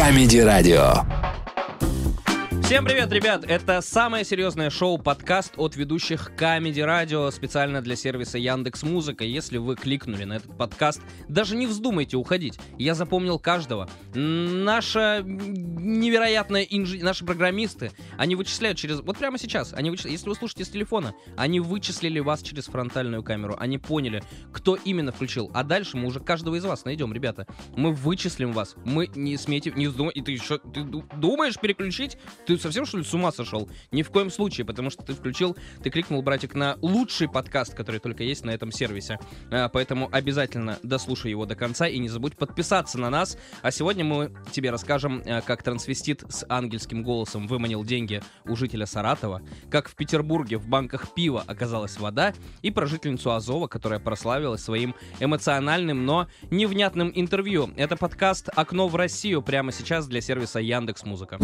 Камеди-радио. Всем привет, ребят! Это самое серьезное шоу-подкаст от ведущих Comedy Radio специально для сервиса Яндекс Музыка. Если вы кликнули на этот подкаст, даже не вздумайте уходить. Я запомнил каждого. Наша невероятная инж... наши программисты, они вычисляют через... Вот прямо сейчас, они вычисляют... если вы слушаете с телефона, они вычислили вас через фронтальную камеру. Они поняли, кто именно включил. А дальше мы уже каждого из вас найдем, ребята. Мы вычислим вас. Мы не смейте... Не вздумайте... Ты еще... Ты думаешь переключить? Ты совсем, что ли, с ума сошел? Ни в коем случае, потому что ты включил, ты кликнул, братик, на лучший подкаст, который только есть на этом сервисе. А, поэтому обязательно дослушай его до конца и не забудь подписаться на нас. А сегодня мы тебе расскажем, а, как трансвестит с ангельским голосом выманил деньги у жителя Саратова, как в Петербурге в банках пива оказалась вода, и про жительницу Азова, которая прославилась своим эмоциональным, но невнятным интервью. Это подкаст «Окно в Россию» прямо сейчас для сервиса Яндекс Музыка.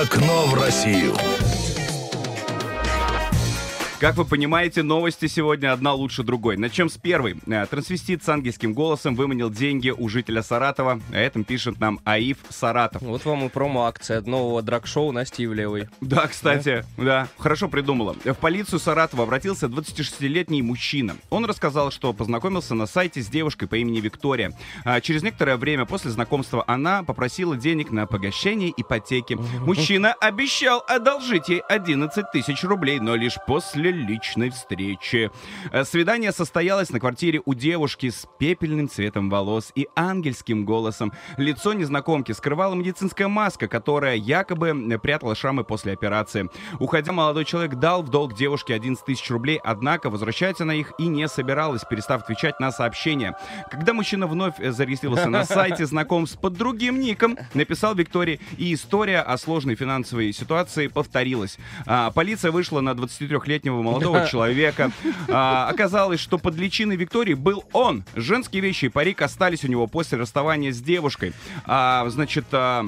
Окно в Россию. Как вы понимаете, новости сегодня одна лучше другой. Начнем с первой. Э, трансвестит с ангельским голосом выманил деньги у жителя Саратова. О этом пишет нам Аиф Саратов. Вот вам и промо-акция нового драг-шоу Насти Ивлевой. Да, кстати, да? да, хорошо придумала. В полицию Саратова обратился 26-летний мужчина. Он рассказал, что познакомился на сайте с девушкой по имени Виктория. А через некоторое время после знакомства она попросила денег на погашение ипотеки. Мужчина обещал одолжить ей 11 тысяч рублей, но лишь после личной встречи. Э, свидание состоялось на квартире у девушки с пепельным цветом волос и ангельским голосом. Лицо незнакомки скрывала медицинская маска, которая якобы прятала шрамы после операции. Уходя, молодой человек дал в долг девушке 11 тысяч рублей, однако возвращать она их и не собиралась, перестав отвечать на сообщения. Когда мужчина вновь зарегистрировался на сайте знакомств под другим ником, написал Виктории, и история о сложной финансовой ситуации повторилась. А, полиция вышла на 23-летнего молодого человека. А, оказалось, что под личиной Виктории был он. Женские вещи и парик остались у него после расставания с девушкой. А, значит, а,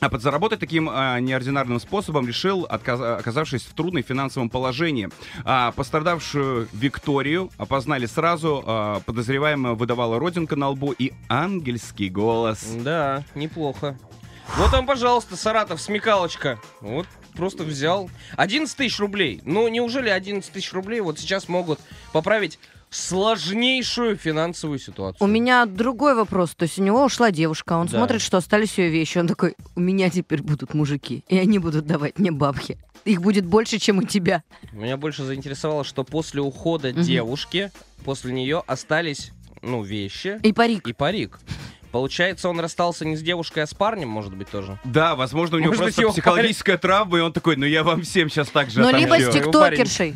а подзаработать таким а, неординарным способом решил, отказ, оказавшись в трудном финансовом положении. А, пострадавшую Викторию опознали сразу. А, подозреваемая выдавала родинка на лбу и ангельский голос. Да, неплохо. Вот вам, пожалуйста, Саратов, смекалочка. Вот просто взял 11 тысяч рублей. Ну, неужели 11 тысяч рублей вот сейчас могут поправить сложнейшую финансовую ситуацию. У меня другой вопрос. То есть у него ушла девушка, он да. смотрит, что остались ее вещи. Он такой, у меня теперь будут мужики, и они будут давать мне бабки. Их будет больше, чем у тебя. Меня больше заинтересовало, что после ухода угу. девушки, после нее остались, ну, вещи. И парик. И парик. Получается, он расстался не с девушкой, а с парнем, может быть, тоже? Да, возможно, у него может просто быть, психологическая парень... травма, и он такой, ну я вам всем сейчас так же Ну, либо с тиктокершей.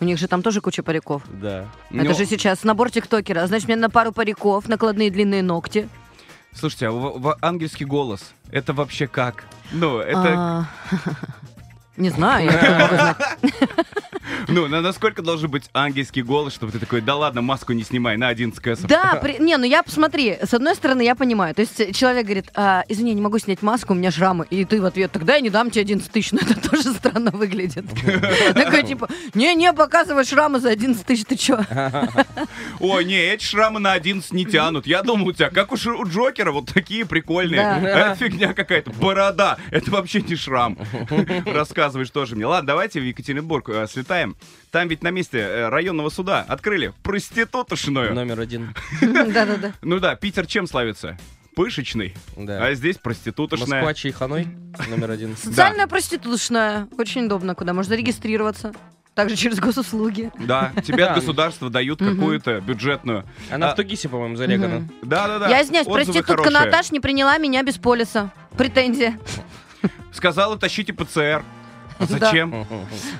У них же там тоже куча париков. Да. Это Но... же сейчас набор тиктокера. Значит, мне на пару париков, накладные длинные ногти. Слушайте, а в, в ангельский голос, это вообще как? Ну, это... А, не знаю, я Ну, на насколько должен быть ангельский голос, чтобы ты такой, да ладно, маску не снимай, на 11 кэсов. Да, при... не, ну я, посмотри, с одной стороны, я понимаю. То есть человек говорит, а, извини, не могу снять маску, у меня шрамы. И ты в ответ, тогда я не дам тебе 11 тысяч. Но это тоже странно выглядит. Такой, типа, не-не, показывай шрамы за 11 тысяч, ты чё? Ой, не, эти шрамы на 11 не тянут. Я думал, у тебя, как у, у Джокера, вот такие прикольные. Это фигня какая-то. Борода. Это вообще не шрам. Рассказываешь тоже мне. Ладно, давайте в Екатеринбург э, Там ведь на месте э, районного суда открыли проститутошную. Номер один. Да-да-да. Ну да, Питер чем славится? пышечный, да. а здесь проститутошная. Москва Чайханой номер один. Социальная да. проститутошная. Очень удобно, куда можно зарегистрироваться. Также через госуслуги. Да, тебе от государства дают какую-то бюджетную. Она в Тугисе, по-моему, зарегана. Да-да-да. Я извиняюсь, проститутка Наташ не приняла меня без полиса. Претензия. Сказала, тащите ПЦР. Зачем?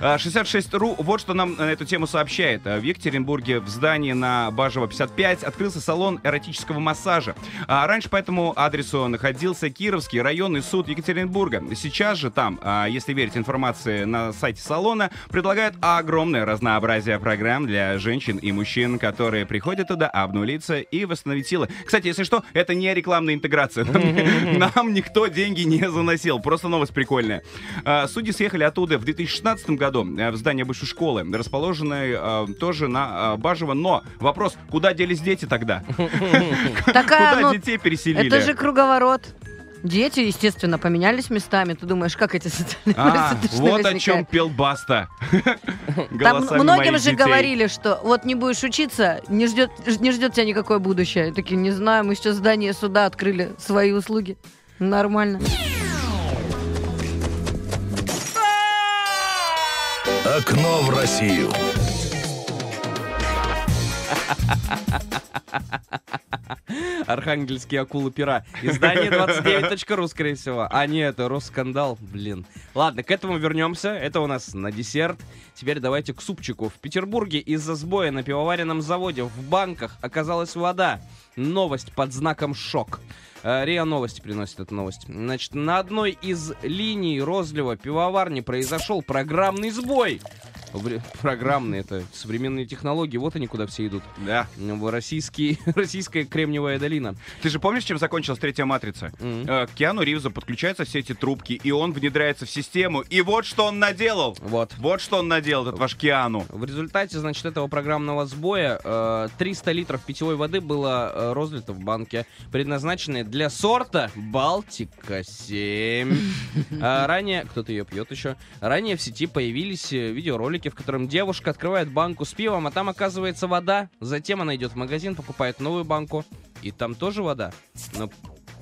66.ru вот что нам на эту тему сообщает. В Екатеринбурге в здании на Бажево 55 открылся салон эротического массажа. А раньше по этому адресу находился Кировский районный суд Екатеринбурга. Сейчас же там, а, если верить информации на сайте салона, предлагают огромное разнообразие программ для женщин и мужчин, которые приходят туда обнулиться и восстановить силы. Кстати, если что, это не рекламная интеграция. Нам никто деньги не заносил. Просто новость прикольная. А, судьи съехали оттуда в 2016 году э, в здание бывшей школы, расположенной э, тоже на э, Бажево. Но вопрос, куда делись дети тогда? Куда ну, детей переселили? это же круговорот. Дети, естественно, поменялись местами. Ты думаешь, как эти социальные А, вот о чем пел Баста. Там многим же детей. говорили, что вот не будешь учиться, не ждет, не ждет тебя никакое будущее. И Такие, не знаю, мы сейчас здание суда открыли, свои услуги. Нормально. Окно в Россию. Архангельские акулы пера. Издание 29.ru, скорее всего. А нет, это Росскандал, блин. Ладно, к этому вернемся. Это у нас на десерт. Теперь давайте к супчику. В Петербурге из-за сбоя на пивоваренном заводе в банках оказалась вода. Новость под знаком шок. Э, РИА Новости приносит эту новость. Значит, на одной из линий розлива пивоварни произошел программный сбой. Программные, это современные технологии, вот они куда все идут. Да. Российский, российская кремниевая долина. Ты же помнишь, чем закончилась третья матрица? Э, К Киану Ривзу подключаются все эти трубки, и он внедряется в систему. И вот что он наделал. Вот. Вот что он наделал, этот ваш Киану. В результате, значит, этого программного сбоя э, 300 литров питьевой воды было э, розлито в банке, предназначенной для сорта Балтика-7. А ранее, кто-то ее пьет еще, ранее в сети появились э, видеоролики, в котором девушка открывает банку с пивом, а там оказывается вода. Затем она идет в магазин, покупает новую банку, и там тоже вода. Но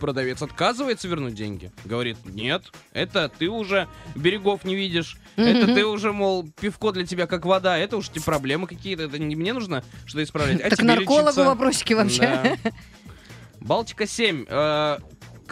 продавец отказывается вернуть деньги. Говорит, нет, это ты уже берегов не видишь. Это Мгм. ты уже, мол, пивко для тебя как вода. Это уж те проблемы какие-то. Это не мне нужно что-то исправлять, а так наркологу лечиться. вопросики вообще. Да. Балтика 7.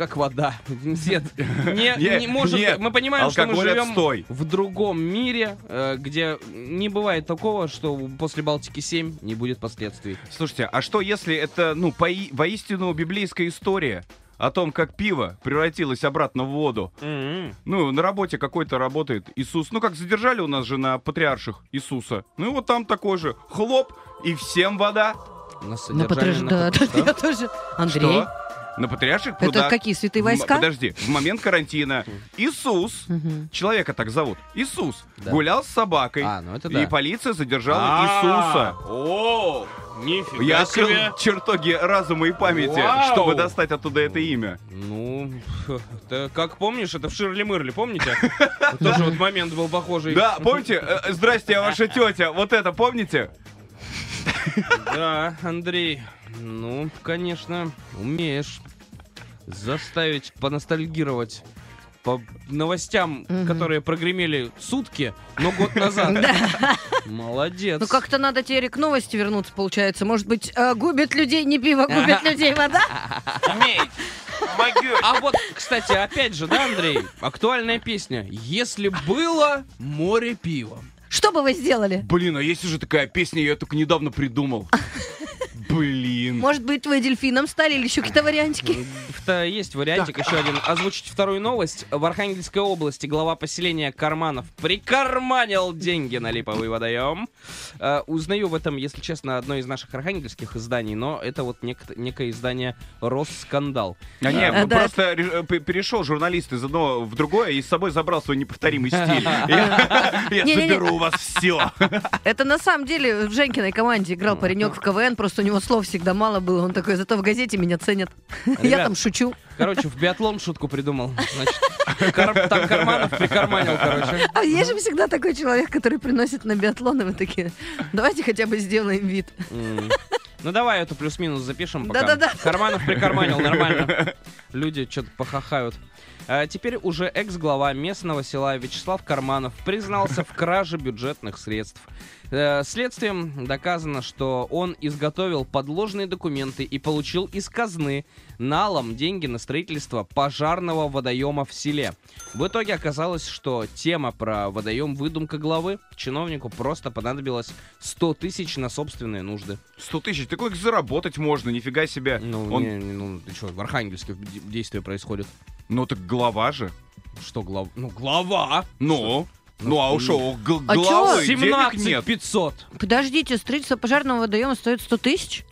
Как вода. Нет, не, не может. нет. Мы понимаем, что мы живем отстой. в другом мире, э, где не бывает такого, что после Балтики 7 не будет последствий. Слушайте, а что если это, ну, пои- воистину библейская история о том, как пиво превратилось обратно в воду? М-м. Ну, на работе какой-то работает Иисус. Ну, как задержали у нас же на патриарших Иисуса. Ну, и вот там такой же хлоп, и всем вода. Ну, содержали подожди, на да, что? я тоже. Андрей, Что? На патриарших это прудах. какие, святые В войска? Подожди, в момент карантина Иисус, человека так зовут, Иисус, гулял с собакой, А, ну это и полиция задержала А, Иисуса. О, нифига Я открыл себе. чертоги разума и памяти, Вау! чтобы достать оттуда это имя. Ну, это как помнишь, это в Ширли Мырли, помните? Тоже вот момент был похожий. Да, помните? Э, Здрасте, я ваша тетя. Вот это помните? Да, Андрей, ну, конечно, умеешь заставить поностальгировать по новостям, Мгм. которые прогремели сутки, но год назад. Молодец. Ну как-то надо теперь к новости вернуться, получается. Может быть, э, губит людей не пиво, губит людей вода? А вот, кстати, опять же, да, Андрей, актуальная песня. Если было море пива. Что бы вы сделали? Блин, а есть уже такая песня, я ее только недавно придумал. Блин. Может быть, вы дельфином стали или еще какие-то вариантики? Это есть вариантик, еще один. Озвучить вторую новость. В Архангельской области глава поселения Карманов прикарманил деньги на липовый водоем. Э, узнаю в этом, если честно, одно из наших архангельских изданий, но это вот нек- некое издание «Росскандал». А не, А, просто э, п- перешел журналист из одного в другое и с собой забрал свой неповторимый стиль. Я заберу у вас все. Это на самом деле в Женькиной команде играл паренек в КВН, просто у него слов всегда мало было. Он такой, зато в газете меня ценят. Я там шучу. Короче, в биатлон шутку придумал. Значит, Кар- там Карманов прикарманил, короче. А есть же всегда такой человек, который приносит на биатлон, и вы такие, давайте хотя бы сделаем вид. М. Ну давай эту плюс-минус запишем пока. Да-да-да. Карманов прикарманил, нормально. Люди что-то похахают. А теперь уже экс-глава местного села Вячеслав Карманов признался в краже бюджетных средств. Э, Следствием доказано, что он изготовил подложные документы и получил из казны налом деньги на строительство пожарного водоема в селе. В итоге оказалось, что тема про водоем выдумка главы. Чиновнику просто понадобилось 100 тысяч на собственные нужды. 100 тысяч, такой заработать можно, нифига себе. Ну, Он- не- не, ну ты что, в Архангельске действие происходит. Ну так глава же. Что глава? Ну, глава! Ну, ну а уж ну, у г- А чё? главы денег 17 нет. 500. Подождите, строительство пожарного водоема стоит 100 тысяч?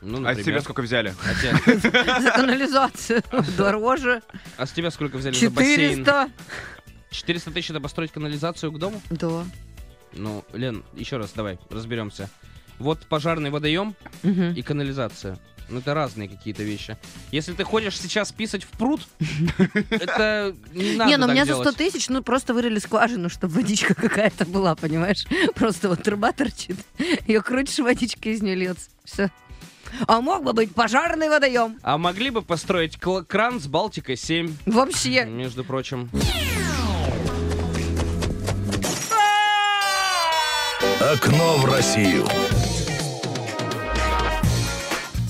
Ну, А с тебя сколько взяли? А тебя- За канализацию дороже. а с тебя сколько взяли за бассейн? 400. 400 тысяч это построить канализацию к дому? Да. Ну, Лен, еще раз давай разберемся. Вот пожарный водоем Мгм. и канализация. Ну, это разные какие-то вещи. Если ты ходишь сейчас писать в пруд, это не надо Не, ну у меня за 100 делать. тысяч, ну просто вырыли скважину, чтобы водичка какая-то была, понимаешь? Просто вот труба торчит, ее крутишь, водичка из нее льется. Все. А мог бы быть пожарный водоем. А могли бы построить кл- кран с Балтикой 7, Вообще. между прочим. Окно в Россию.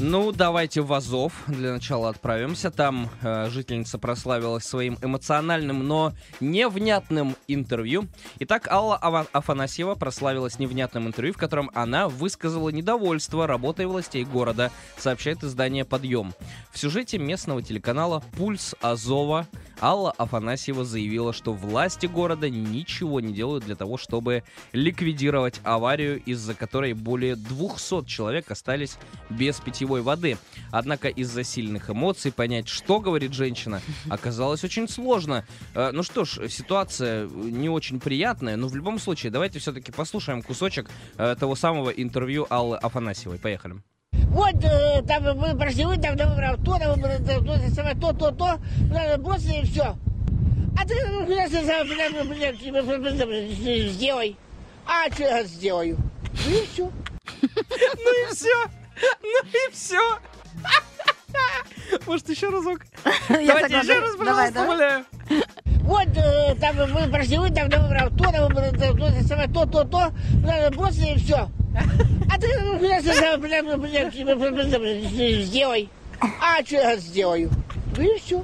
Ну, давайте в Азов для начала отправимся. Там э, жительница прославилась своим эмоциональным, но невнятным интервью. Итак, Алла Афанасьева прославилась невнятным интервью, в котором она высказала недовольство работой властей города, сообщает издание «Подъем». В сюжете местного телеканала «Пульс Азова» Алла Афанасьева заявила, что власти города ничего не делают для того, чтобы ликвидировать аварию, из-за которой более 200 человек остались без питьевой воды. Однако из-за сильных эмоций понять, что говорит женщина, оказалось очень сложно. Э, Ну что ж, ситуация не очень приятная, но в любом случае давайте все-таки послушаем кусочек э, того самого интервью Аллы Афанасьевой. Поехали. Вот э, там мы прошли, вы там, там, то, там, э, то, то, то, то, то, надо просто и все. А ты ну, сделай. А что я сделаю? Ну и все. Ну и все! Ну и все! Может, еще разок? Я согласна. Давай, давай. умоляю. Вот э, там мы прошли, вы там, там, там, то, там, э, то, то, то, то, просто и все. А ты ну, блядь, блядь, блядь, блядь, сделай. А что я сделаю? Ну и все.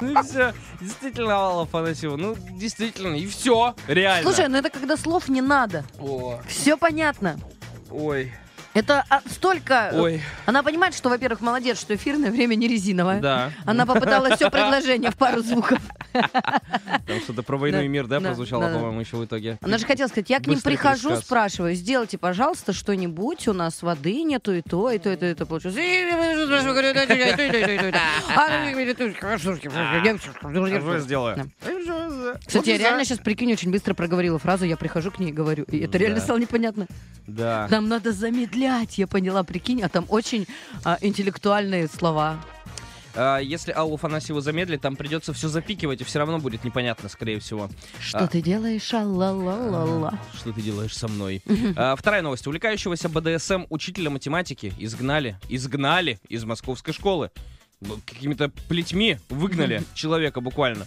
Ну и все. Действительно, Алла Афанасьева. Ну, действительно, и все. Реально. Слушай, ну это когда слов не надо. О, Все понятно. ой, Это а, столько... ой. Она понимает, что, во-первых, молодец, что эфирное время не резиновое. Да. Она попыталась все предложение в пару звуков. Там что-то про войну и мир, да, прозвучало, по-моему, еще в итоге. Она же хотела сказать, я к ним прихожу, спрашиваю, сделайте, пожалуйста, что-нибудь, у нас воды нету, и то, и то, и то, и то получилось. Что сделаю? Кстати, я реально сейчас, прикинь, очень быстро проговорила фразу, я прихожу к ней и говорю, и это реально стало непонятно. Да. Нам надо замедлять, я поняла, прикинь, а там очень а, интеллектуальные слова. А, Если Аллу Афанасьеву замедлить, там придется все запикивать, и все равно будет непонятно, скорее всего. Что А. ты делаешь, ла-ла-ла-ла? Что ты делаешь со мной? А, Вторая новость. Увлекающегося БДСМ учителя математики изгнали, изгнали из московской школы. Б- Какими-то плетьми выгнали человека буквально.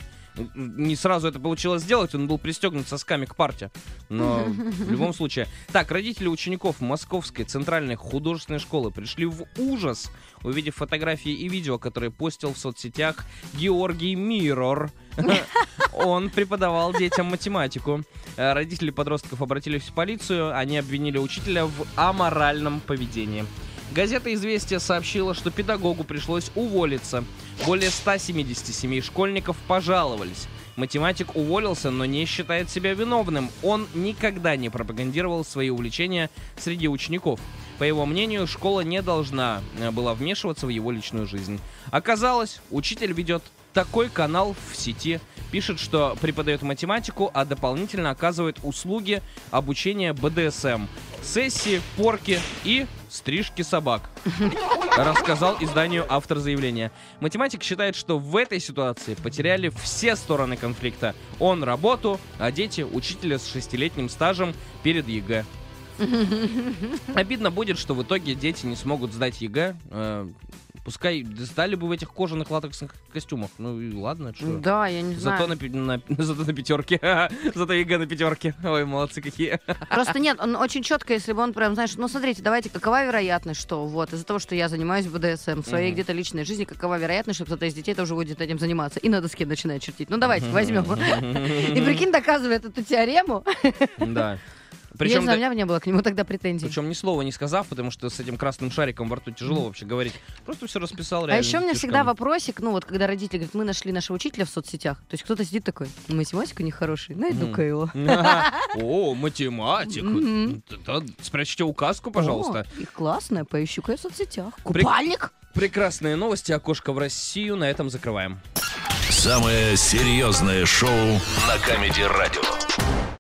Не сразу это получилось сделать, он был пристегнут сосками к парте. Но в любом случае. Так, родители учеников Московской центральной художественной школы пришли в ужас, увидев фотографии и видео, которые постил в соцсетях Георгий Миррор. Он преподавал детям математику. Э, Родители подростков обратились в полицию, они обвинили учителя в аморальном поведении. Газета «Известия» сообщила, что педагогу пришлось уволиться. Более 177 школьников пожаловались. Математик уволился, но не считает себя виновным. Он никогда не пропагандировал свои увлечения среди учеников. По его мнению, школа не должна э, была вмешиваться в его личную жизнь. Оказалось, учитель ведет такой канал в сети, пишет, что преподает математику, а дополнительно оказывает услуги обучения БДСМ, сессии, порки и стрижки собак. Рассказал изданию автор заявления. Математик считает, что в этой ситуации потеряли все стороны конфликта. Он работу, а дети учителя с шестилетним стажем перед ЕГЭ. Обидно будет, что в итоге дети не смогут сдать ЕГЭ. Пускай сдали бы в этих кожаных латексных костюмах. Ну и ладно, что. Да, я не Зато знаю. на, на- зато на пятерке. Зато ЕГЭ на пятерке. Ой, молодцы какие. Просто нет, он очень четко, если бы он прям, знаешь, ну смотрите, давайте, какова вероятность, что вот из-за того, что я занимаюсь БДСМ в своей Мгм. где-то личной жизни, какова вероятность, что кто-то из детей тоже будет этим заниматься и на доске начинает чертить. Ну давайте, возьмем. И прикинь, доказывает эту теорему. Да. Я Причем, не знаю, у меня не было к нему тогда претензий. причем ни слова не сказав, потому что с этим красным шариком во рту тяжело вообще говорить. Просто все расписал А реально. еще у меня всегда вопросик, ну вот когда родители говорят, мы нашли нашего учителя в соцсетях, то есть кто-то сидит такой, математика нехороший, найду-ка его. О, математик. Да, Спрячьте указку, пожалуйста. Их классная, поищу-ка я в соцсетях. Купальник? Прекрасные новости, окошко в Россию. На этом закрываем. Самое серьезное шоу на Камеди Радио.